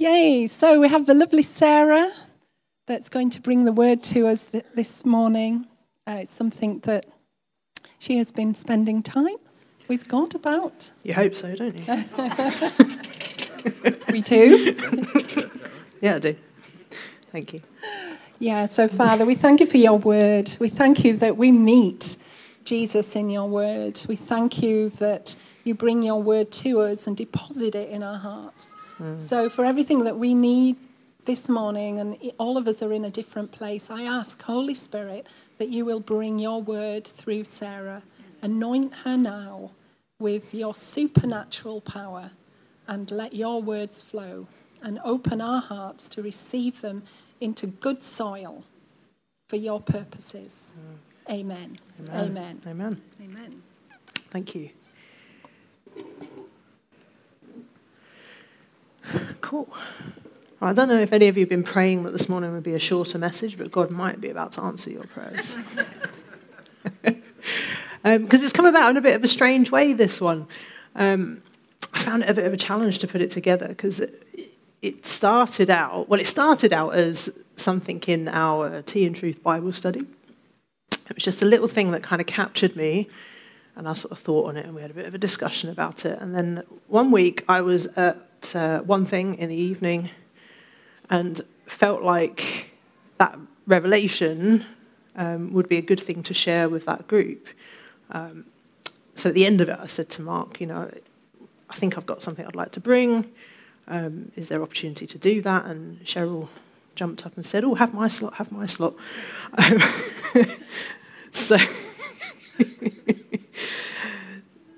Yay! So we have the lovely Sarah that's going to bring the word to us th- this morning. Uh, it's something that she has been spending time with God about. You hope so, don't you? We do. yeah, I do. Thank you. Yeah, so Father, we thank you for your word. We thank you that we meet Jesus in your word. We thank you that you bring your word to us and deposit it in our hearts. Mm. So, for everything that we need this morning, and all of us are in a different place, I ask, Holy Spirit, that you will bring your word through Sarah. Anoint her now with your supernatural power and let your words flow and open our hearts to receive them into good soil for your purposes. Mm. Amen. Amen. Amen. Amen. Thank you. Cool. I don't know if any of you have been praying that this morning would be a shorter message, but God might be about to answer your prayers. Because um, it's come about in a bit of a strange way, this one. Um, I found it a bit of a challenge to put it together because it, it started out, well, it started out as something in our Tea and Truth Bible study. It was just a little thing that kind of captured me, and I sort of thought on it, and we had a bit of a discussion about it. And then one week I was at uh, one thing in the evening and felt like that revelation um, would be a good thing to share with that group. Um, so at the end of it, I said to Mark, you know, I think I've got something I'd like to bring. Um, is there opportunity to do that? And Cheryl jumped up and said, "Oh, have my slot, have my slot." so,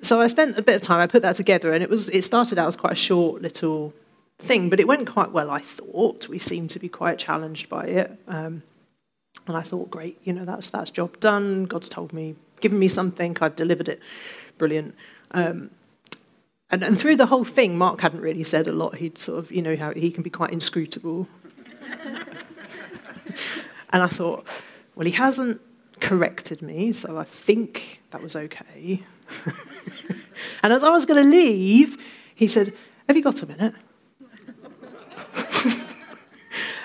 so I spent a bit of time. I put that together, and it was it started out as quite a short little thing, but it went quite well. I thought we seemed to be quite challenged by it, um, and I thought, great, you know, that's that's job done. God's told me, given me something, I've delivered it, brilliant. Um, and, and through the whole thing, Mark hadn't really said a lot. He'd sort of, you know, how he can be quite inscrutable. and I thought, well, he hasn't corrected me, so I think that was okay. and as I was going to leave, he said, Have you got a minute?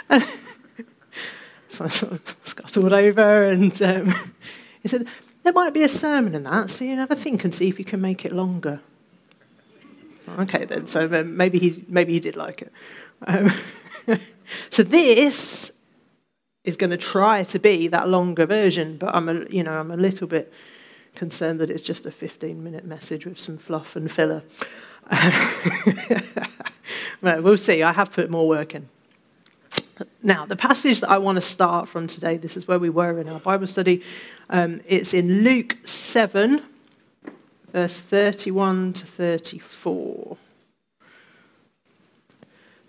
so I sort of scuttled over and um, he said, There might be a sermon in that, so you have a think and see if you can make it longer. Okay, then. So maybe he maybe he did like it. Um, so this is going to try to be that longer version, but I'm a you know I'm a little bit concerned that it's just a 15 minute message with some fluff and filler. well, we'll see. I have put more work in. Now, the passage that I want to start from today, this is where we were in our Bible study. Um, it's in Luke 7, verse 31 to 34.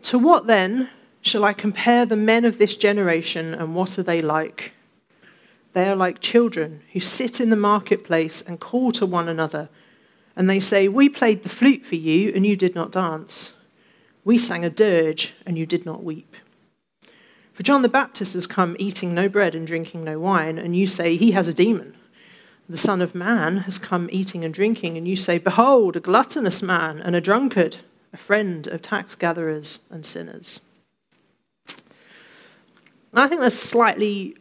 To what then shall I compare the men of this generation, and what are they like? They are like children who sit in the marketplace and call to one another, and they say, We played the flute for you, and you did not dance. We sang a dirge, and you did not weep. For John the Baptist has come eating no bread and drinking no wine, and you say, He has a demon the Son of Man has come eating and drinking, and you say, Behold, a gluttonous man and a drunkard, a friend of tax gatherers and sinners. And I think that's a slightly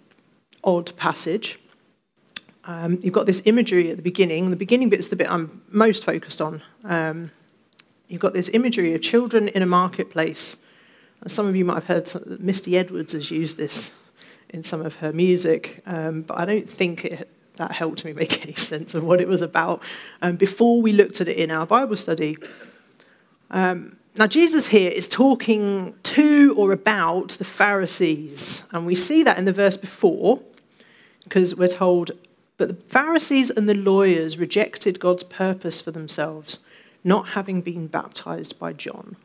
odd passage. Um, you've got this imagery at the beginning. The beginning bit's the bit I'm most focused on. Um, you've got this imagery of children in a marketplace. Some of you might have heard some, Misty Edwards has used this in some of her music, um, but I don't think it that helped me make any sense of what it was about um, before we looked at it in our Bible study. Um, now, Jesus here is talking to or about the Pharisees, and we see that in the verse before, because we're told, But the Pharisees and the lawyers rejected God's purpose for themselves, not having been baptized by John.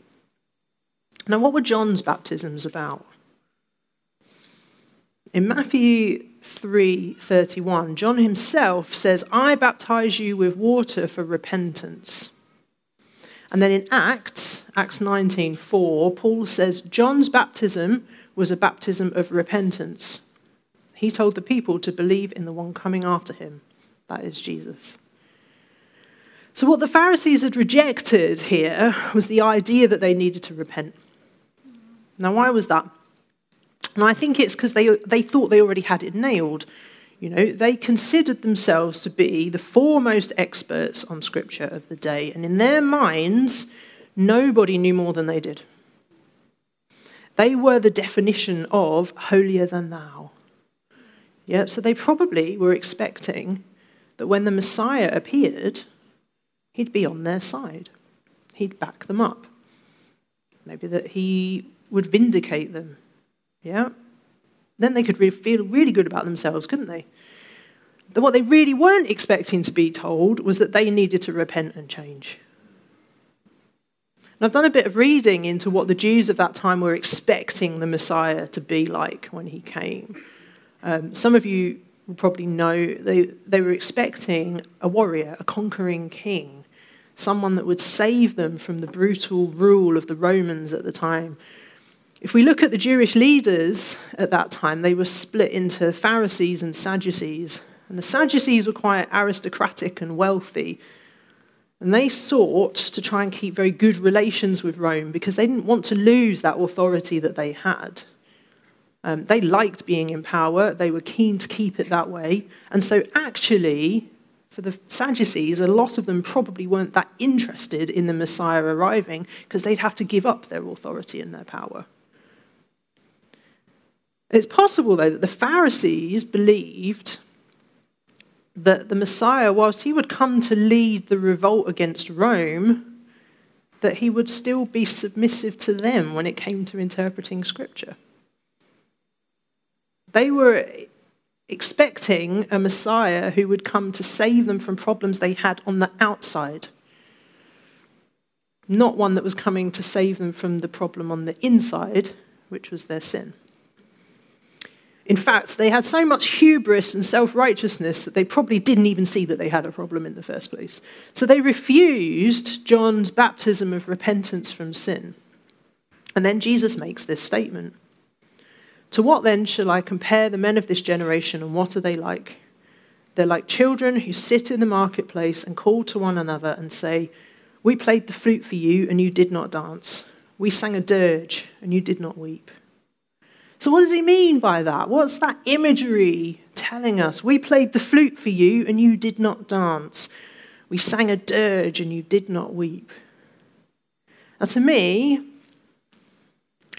Now, what were John's baptisms about? In Matthew 3:31, John himself says, "I baptize you with water for repentance." And then in Acts, Acts 19:4, Paul says, "John's baptism was a baptism of repentance." He told the people to believe in the one coming after him, that is Jesus. So, what the Pharisees had rejected here was the idea that they needed to repent. Now, why was that? And I think it's because they, they thought they already had it nailed. You know, they considered themselves to be the foremost experts on scripture of the day, and in their minds, nobody knew more than they did. They were the definition of holier than thou. Yeah, so they probably were expecting that when the Messiah appeared, he'd be on their side. He'd back them up. Maybe that he would vindicate them. Yeah? Then they could really feel really good about themselves, couldn't they? But what they really weren't expecting to be told was that they needed to repent and change. And I've done a bit of reading into what the Jews of that time were expecting the Messiah to be like when he came. Um, some of you will probably know they, they were expecting a warrior, a conquering king, someone that would save them from the brutal rule of the Romans at the time. If we look at the Jewish leaders at that time, they were split into Pharisees and Sadducees. And the Sadducees were quite aristocratic and wealthy. And they sought to try and keep very good relations with Rome because they didn't want to lose that authority that they had. Um, they liked being in power, they were keen to keep it that way. And so, actually, for the Sadducees, a lot of them probably weren't that interested in the Messiah arriving because they'd have to give up their authority and their power. It's possible, though, that the Pharisees believed that the Messiah, whilst he would come to lead the revolt against Rome, that he would still be submissive to them when it came to interpreting Scripture. They were expecting a Messiah who would come to save them from problems they had on the outside, not one that was coming to save them from the problem on the inside, which was their sin. In fact, they had so much hubris and self righteousness that they probably didn't even see that they had a problem in the first place. So they refused John's baptism of repentance from sin. And then Jesus makes this statement To what then shall I compare the men of this generation, and what are they like? They're like children who sit in the marketplace and call to one another and say, We played the flute for you, and you did not dance. We sang a dirge, and you did not weep. So, what does he mean by that? What's that imagery telling us? We played the flute for you and you did not dance. We sang a dirge and you did not weep. Now, to me,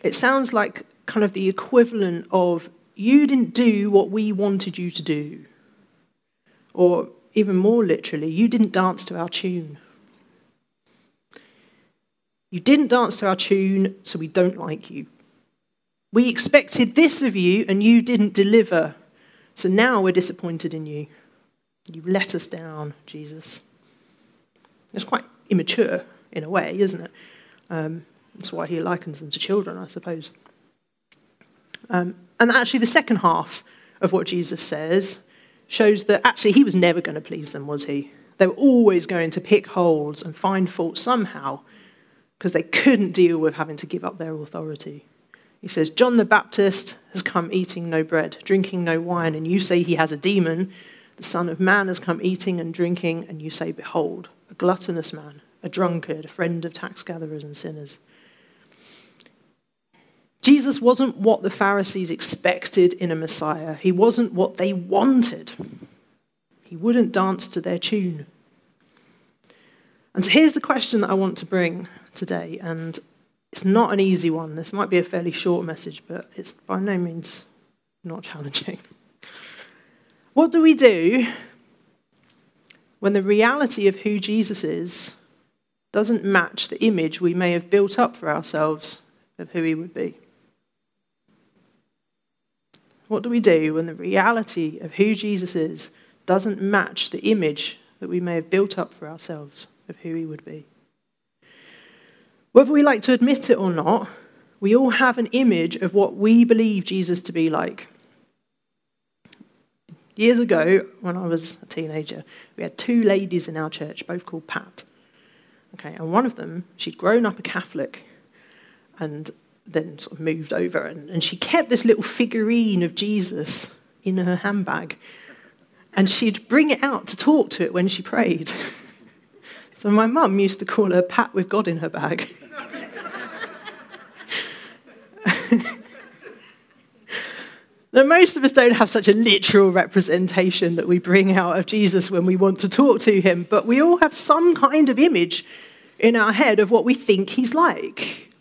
it sounds like kind of the equivalent of you didn't do what we wanted you to do. Or even more literally, you didn't dance to our tune. You didn't dance to our tune, so we don't like you. We expected this of you, and you didn't deliver. So now we're disappointed in you. You let us down, Jesus. It's quite immature in a way, isn't it? Um, that's why he likens them to children, I suppose. Um, and actually, the second half of what Jesus says shows that actually he was never going to please them, was he? They were always going to pick holes and find fault somehow because they couldn't deal with having to give up their authority. He says, John the Baptist has come eating no bread, drinking no wine, and you say he has a demon. The Son of Man has come eating and drinking, and you say, Behold, a gluttonous man, a drunkard, a friend of tax gatherers and sinners. Jesus wasn't what the Pharisees expected in a Messiah. He wasn't what they wanted. He wouldn't dance to their tune. And so here's the question that I want to bring today, and it's not an easy one. This might be a fairly short message, but it's by no means not challenging. What do we do when the reality of who Jesus is doesn't match the image we may have built up for ourselves of who he would be? What do we do when the reality of who Jesus is doesn't match the image that we may have built up for ourselves of who he would be? Whether we like to admit it or not, we all have an image of what we believe Jesus to be like. Years ago, when I was a teenager, we had two ladies in our church, both called Pat. Okay, and one of them, she'd grown up a Catholic and then sort of moved over, and, and she kept this little figurine of Jesus in her handbag. And she'd bring it out to talk to it when she prayed. So my mum used to call her Pat with God in her bag. that most of us don't have such a literal representation that we bring out of Jesus when we want to talk to him, but we all have some kind of image in our head of what we think he's like.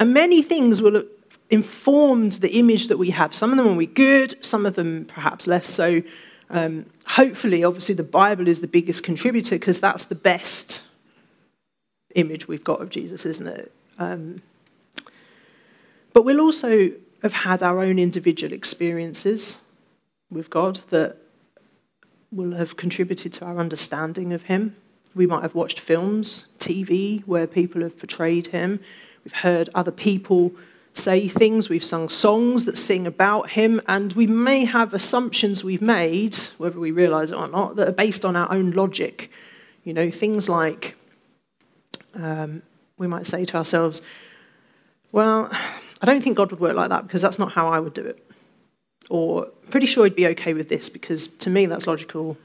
And many things will have informed the image that we have. Some of them will be good, some of them perhaps less so. Um, hopefully, obviously, the Bible is the biggest contributor because that's the best image we've got of Jesus, isn't it? Um, but we'll also have had our own individual experiences with God that will have contributed to our understanding of Him. We might have watched films, TV, where people have portrayed Him. We've heard other people say things, we've sung songs that sing about Him, and we may have assumptions we've made, whether we realize it or not, that are based on our own logic. You know, things like um, we might say to ourselves, well, I don't think God would work like that because that's not how I would do it. Or, pretty sure he'd be okay with this because to me that's logical.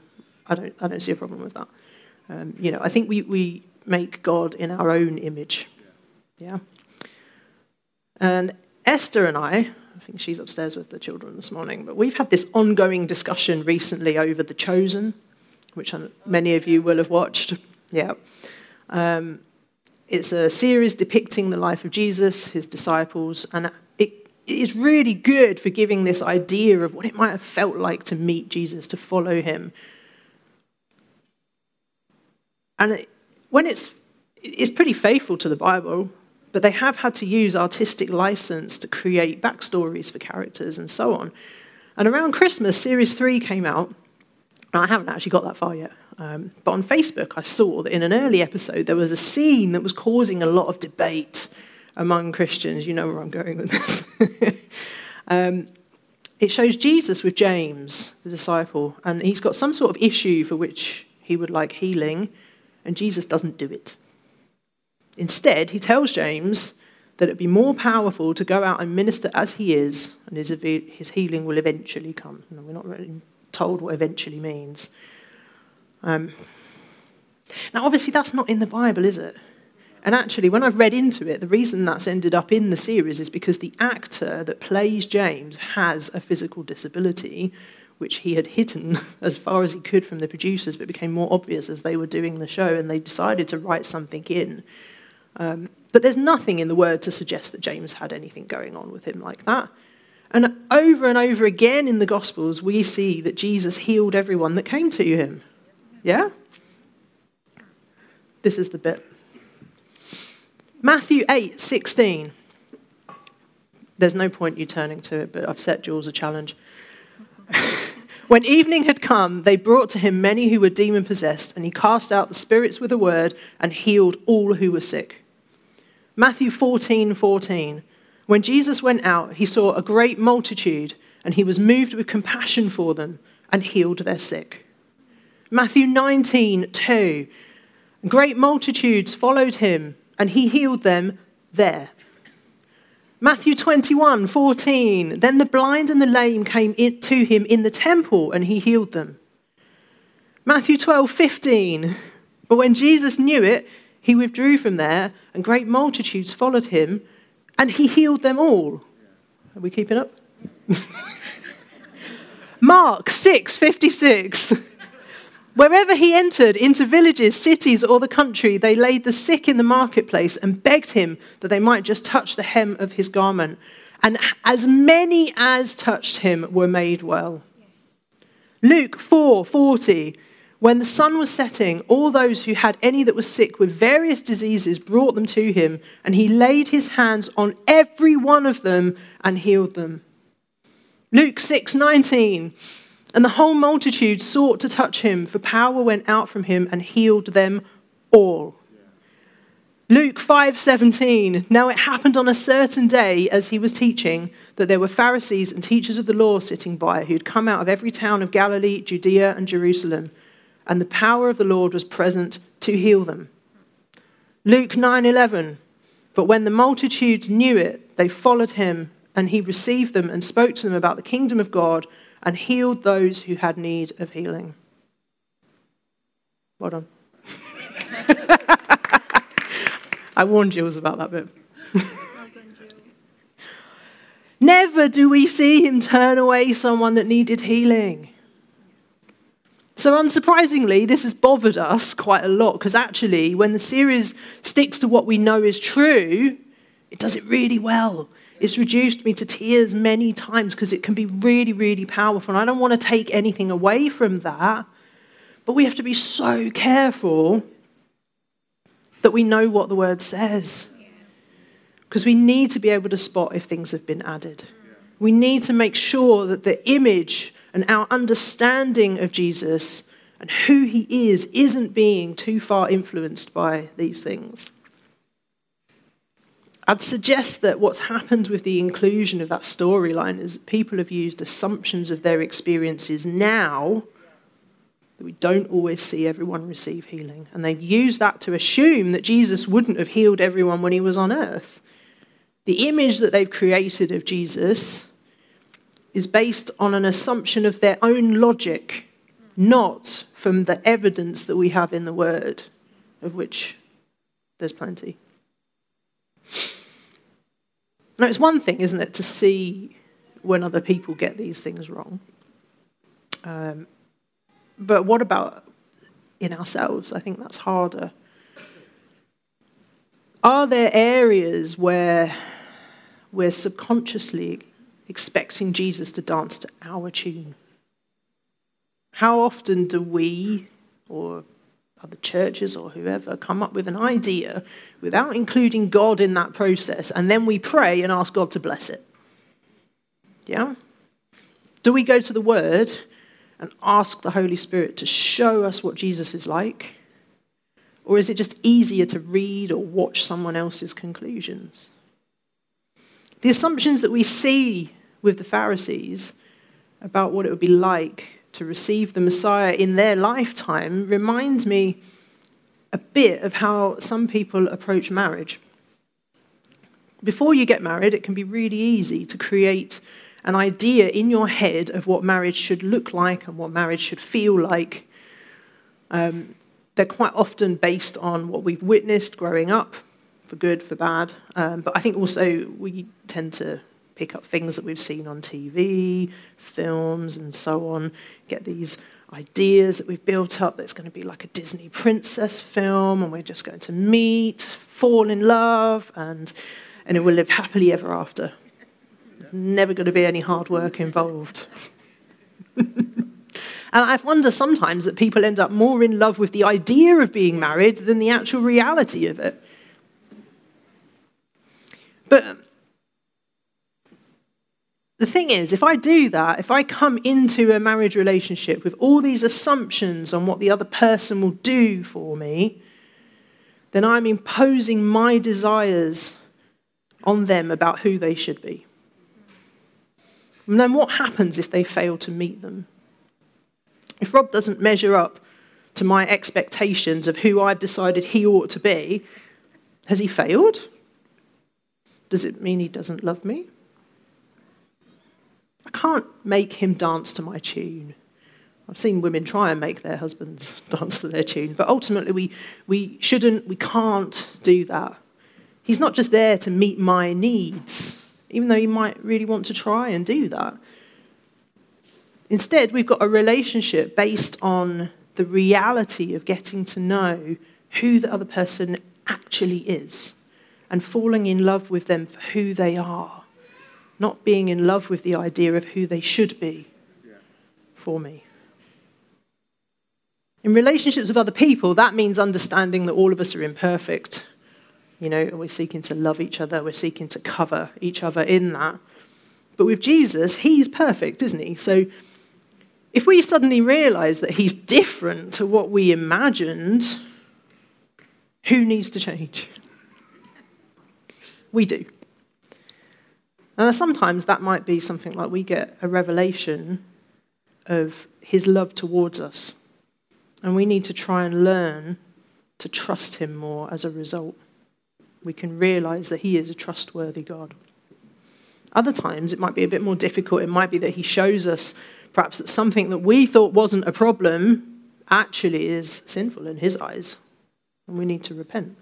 I don't, I don't see a problem with that. Um, you know, I think we, we make God in our own image. Yeah. And Esther and I, I think she's upstairs with the children this morning, but we've had this ongoing discussion recently over The Chosen, which many of you will have watched. Yeah. Um, it's a series depicting the life of Jesus, his disciples, and it is really good for giving this idea of what it might have felt like to meet Jesus, to follow him. And it, when it's, it's pretty faithful to the Bible, but they have had to use artistic license to create backstories for characters and so on. And around Christmas, Series 3 came out. I haven't actually got that far yet. Um, but on Facebook, I saw that in an early episode, there was a scene that was causing a lot of debate among Christians. You know where I'm going with this. um, it shows Jesus with James, the disciple, and he's got some sort of issue for which he would like healing, and Jesus doesn't do it. Instead, he tells James that it'd be more powerful to go out and minister as he is, and his, healing will eventually come. We're not really told what eventually means. Um, now, obviously, that's not in the Bible, is it? And actually, when I've read into it, the reason that's ended up in the series is because the actor that plays James has a physical disability, which he had hidden as far as he could from the producers, but became more obvious as they were doing the show, and they decided to write something in. Um, but there's nothing in the word to suggest that James had anything going on with him like that. And over and over again in the Gospels, we see that Jesus healed everyone that came to him. Yeah? This is the bit. Matthew 8 16. There's no point you turning to it, but I've set Jules a challenge. when evening had come, they brought to him many who were demon possessed, and he cast out the spirits with a word and healed all who were sick. Matthew 14 14. When Jesus went out, he saw a great multitude, and he was moved with compassion for them and healed their sick. Matthew 19, 2. Great multitudes followed him, and he healed them there. Matthew 21, 14. Then the blind and the lame came to him in the temple, and he healed them. Matthew 12, 15. But when Jesus knew it, he withdrew from there, and great multitudes followed him, and he healed them all. Are we keeping up? Mark 6, 56. Wherever he entered, into villages, cities, or the country, they laid the sick in the marketplace and begged him that they might just touch the hem of his garment. And as many as touched him were made well. Luke 4 40. When the sun was setting, all those who had any that was sick with various diseases brought them to him, and he laid his hands on every one of them and healed them. Luke 6 19. And the whole multitude sought to touch him, for power went out from him and healed them all. Luke 5:17 Now it happened on a certain day as he was teaching that there were Pharisees and teachers of the law sitting by who had come out of every town of Galilee, Judea and Jerusalem and the power of the Lord was present to heal them. Luke 9:11 But when the multitudes knew it they followed him and he received them and spoke to them about the kingdom of God and healed those who had need of healing. Well done. I warned Jules about that bit. never do we see him turn away someone that needed healing. So, unsurprisingly, this has bothered us quite a lot because actually, when the series sticks to what we know is true, it does it really well. It's reduced me to tears many times because it can be really, really powerful. And I don't want to take anything away from that, but we have to be so careful that we know what the word says. Because we need to be able to spot if things have been added. We need to make sure that the image and our understanding of Jesus and who he is isn't being too far influenced by these things. I'd suggest that what's happened with the inclusion of that storyline is that people have used assumptions of their experiences now that we don't always see everyone receive healing. And they've used that to assume that Jesus wouldn't have healed everyone when he was on earth. The image that they've created of Jesus is based on an assumption of their own logic, not from the evidence that we have in the Word, of which there's plenty. Now, it's one thing, isn't it, to see when other people get these things wrong. Um, but what about in ourselves? I think that's harder. Are there areas where we're subconsciously expecting Jesus to dance to our tune. How often do we, or other churches or whoever, come up with an idea without including God in that process, and then we pray and ask God to bless it? Yeah? Do we go to the Word and ask the Holy Spirit to show us what Jesus is like? Or is it just easier to read or watch someone else's conclusions? The assumptions that we see with the Pharisees about what it would be like to receive the Messiah in their lifetime reminds me a bit of how some people approach marriage. Before you get married, it can be really easy to create an idea in your head of what marriage should look like and what marriage should feel like. Um, they're quite often based on what we've witnessed growing up, for good, for bad. Um, but I think also we tend to pick up things that we've seen on TV, films, and so on, get these ideas that we've built up that's going to be like a Disney princess film, and we're just going to meet, fall in love, and, and it will live happily ever after. There's never going to be any hard work involved. and I wonder sometimes that people end up more in love with the idea of being married than the actual reality of it. But the thing is, if I do that, if I come into a marriage relationship with all these assumptions on what the other person will do for me, then I'm imposing my desires on them about who they should be. And then what happens if they fail to meet them? If Rob doesn't measure up to my expectations of who I've decided he ought to be, has he failed? Does it mean he doesn't love me? I can't make him dance to my tune. I've seen women try and make their husbands dance to their tune, but ultimately we, we shouldn't, we can't do that. He's not just there to meet my needs, even though he might really want to try and do that. Instead, we've got a relationship based on the reality of getting to know who the other person actually is and falling in love with them for who they are not being in love with the idea of who they should be for me. In relationships with other people, that means understanding that all of us are imperfect. You know, we're seeking to love each other, we're seeking to cover each other in that. But with Jesus, he's perfect, isn't he? So if we suddenly realize that he's different to what we imagined, who needs to change? We do. And sometimes that might be something like we get a revelation of his love towards us. And we need to try and learn to trust him more as a result. We can realize that he is a trustworthy God. Other times it might be a bit more difficult. It might be that he shows us perhaps that something that we thought wasn't a problem actually is sinful in his eyes. And we need to repent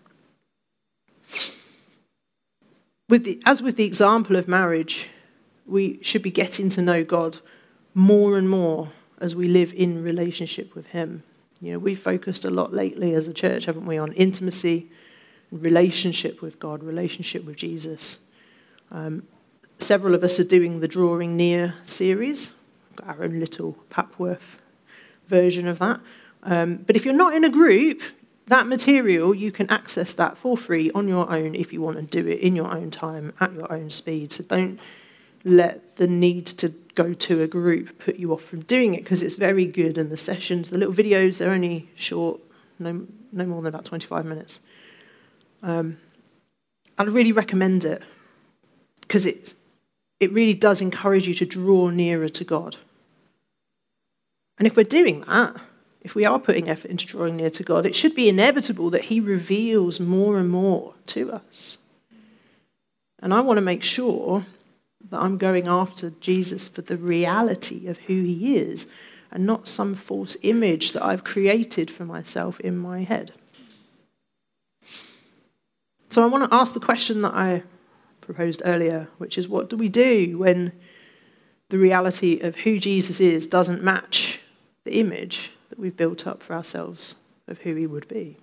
with the, as with the example of marriage, we should be getting to know God more and more as we live in relationship with Him. You know, we've focused a lot lately as a church, haven't we, on intimacy, relationship with God, relationship with Jesus. Um, several of us are doing the Drawing Near series, We've got our own little Papworth version of that. Um, but if you're not in a group, that material, you can access that for free on your own if you want to do it in your own time, at your own speed. So don't let the need to go to a group put you off from doing it because it's very good. And the sessions, the little videos, they're only short, no, no more than about 25 minutes. Um, I'd really recommend it because it, it really does encourage you to draw nearer to God. And if we're doing that, if we are putting effort into drawing near to God, it should be inevitable that He reveals more and more to us. And I want to make sure that I'm going after Jesus for the reality of who He is and not some false image that I've created for myself in my head. So I want to ask the question that I proposed earlier, which is what do we do when the reality of who Jesus is doesn't match the image that we've built up for ourselves of who he would be.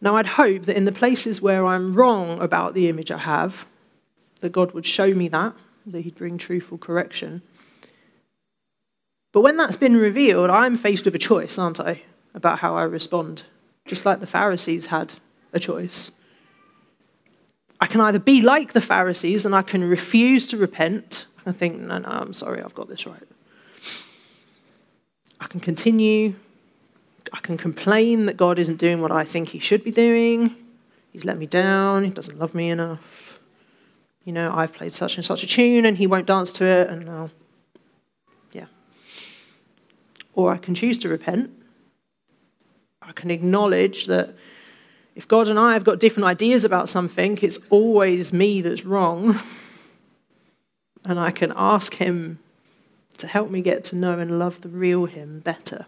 Now, I'd hope that in the places where I'm wrong about the image I have, that God would show me that, that he'd bring truthful correction. But when that's been revealed, I'm faced with a choice, aren't I, about how I respond, just like the Pharisees had a choice. I can either be like the Pharisees and I can refuse to repent. I think, no, no, I'm sorry, I've got this right. I can continue. I can complain that God isn't doing what I think He should be doing. He's let me down. He doesn't love me enough. You know, I've played such and such a tune and He won't dance to it, and now, yeah. Or I can choose to repent. I can acknowledge that if God and I have got different ideas about something, it's always me that's wrong. And I can ask Him to help me get to know and love the real Him better.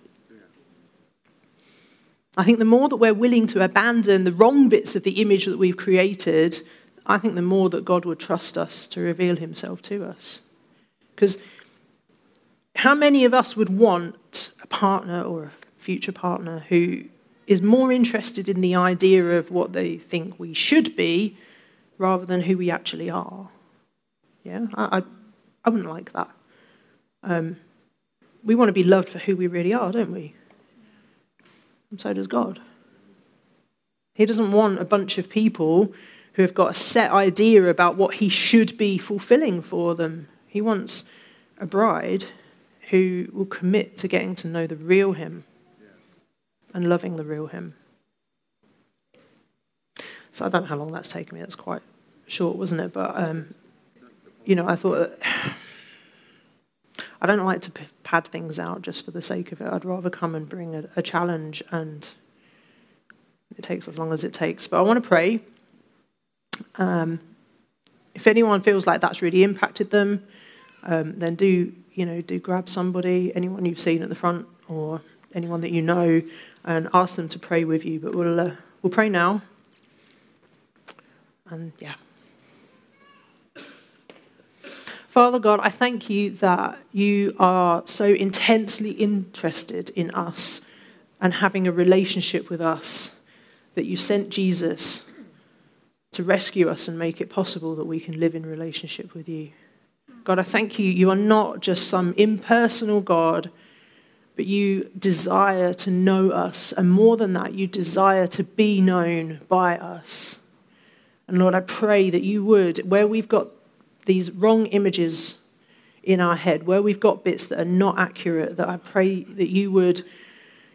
I think the more that we're willing to abandon the wrong bits of the image that we've created, I think the more that God would trust us to reveal Himself to us. Because how many of us would want a partner or a future partner who is more interested in the idea of what they think we should be rather than who we actually are? Yeah, I, I, I wouldn't like that. Um, we want to be loved for who we really are, don't we? And so does God. He doesn't want a bunch of people who have got a set idea about what he should be fulfilling for them. He wants a bride who will commit to getting to know the real him and loving the real him. So I don't know how long that's taken me. That's quite short, wasn't it? But, um, you know, I thought that I don't like to pad things out just for the sake of it. I'd rather come and bring a, a challenge, and it takes as long as it takes. But I want to pray. Um, if anyone feels like that's really impacted them, um, then do you know do grab somebody, anyone you've seen at the front, or anyone that you know, and ask them to pray with you. But we'll uh, we'll pray now, and yeah. Father God, I thank you that you are so intensely interested in us and having a relationship with us that you sent Jesus to rescue us and make it possible that we can live in relationship with you. God, I thank you. You are not just some impersonal God, but you desire to know us. And more than that, you desire to be known by us. And Lord, I pray that you would, where we've got these wrong images in our head, where we've got bits that are not accurate, that I pray that you would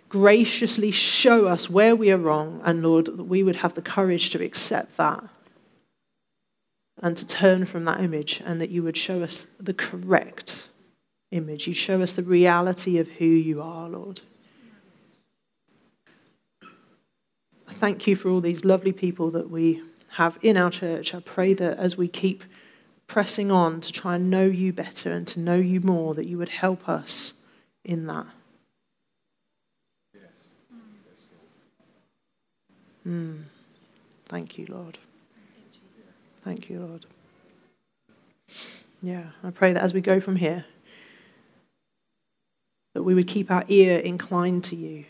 graciously show us where we are wrong, and Lord, that we would have the courage to accept that and to turn from that image, and that you would show us the correct image. You show us the reality of who you are, Lord. Thank you for all these lovely people that we have in our church. I pray that as we keep pressing on to try and know you better and to know you more, that you would help us in that. Mm. Thank you, Lord. Thank you, Lord. Yeah, I pray that as we go from here, that we would keep our ear inclined to you,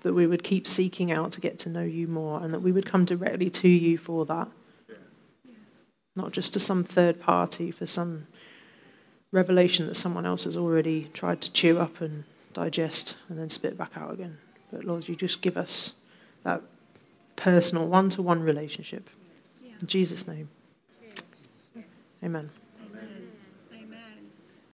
that we would keep seeking out to get to know you more, and that we would come directly to you for that, not just to some third party for some revelation that someone else has already tried to chew up and digest and then spit back out again. But Lord, you just give us that personal one to one relationship. In Jesus' name. Amen.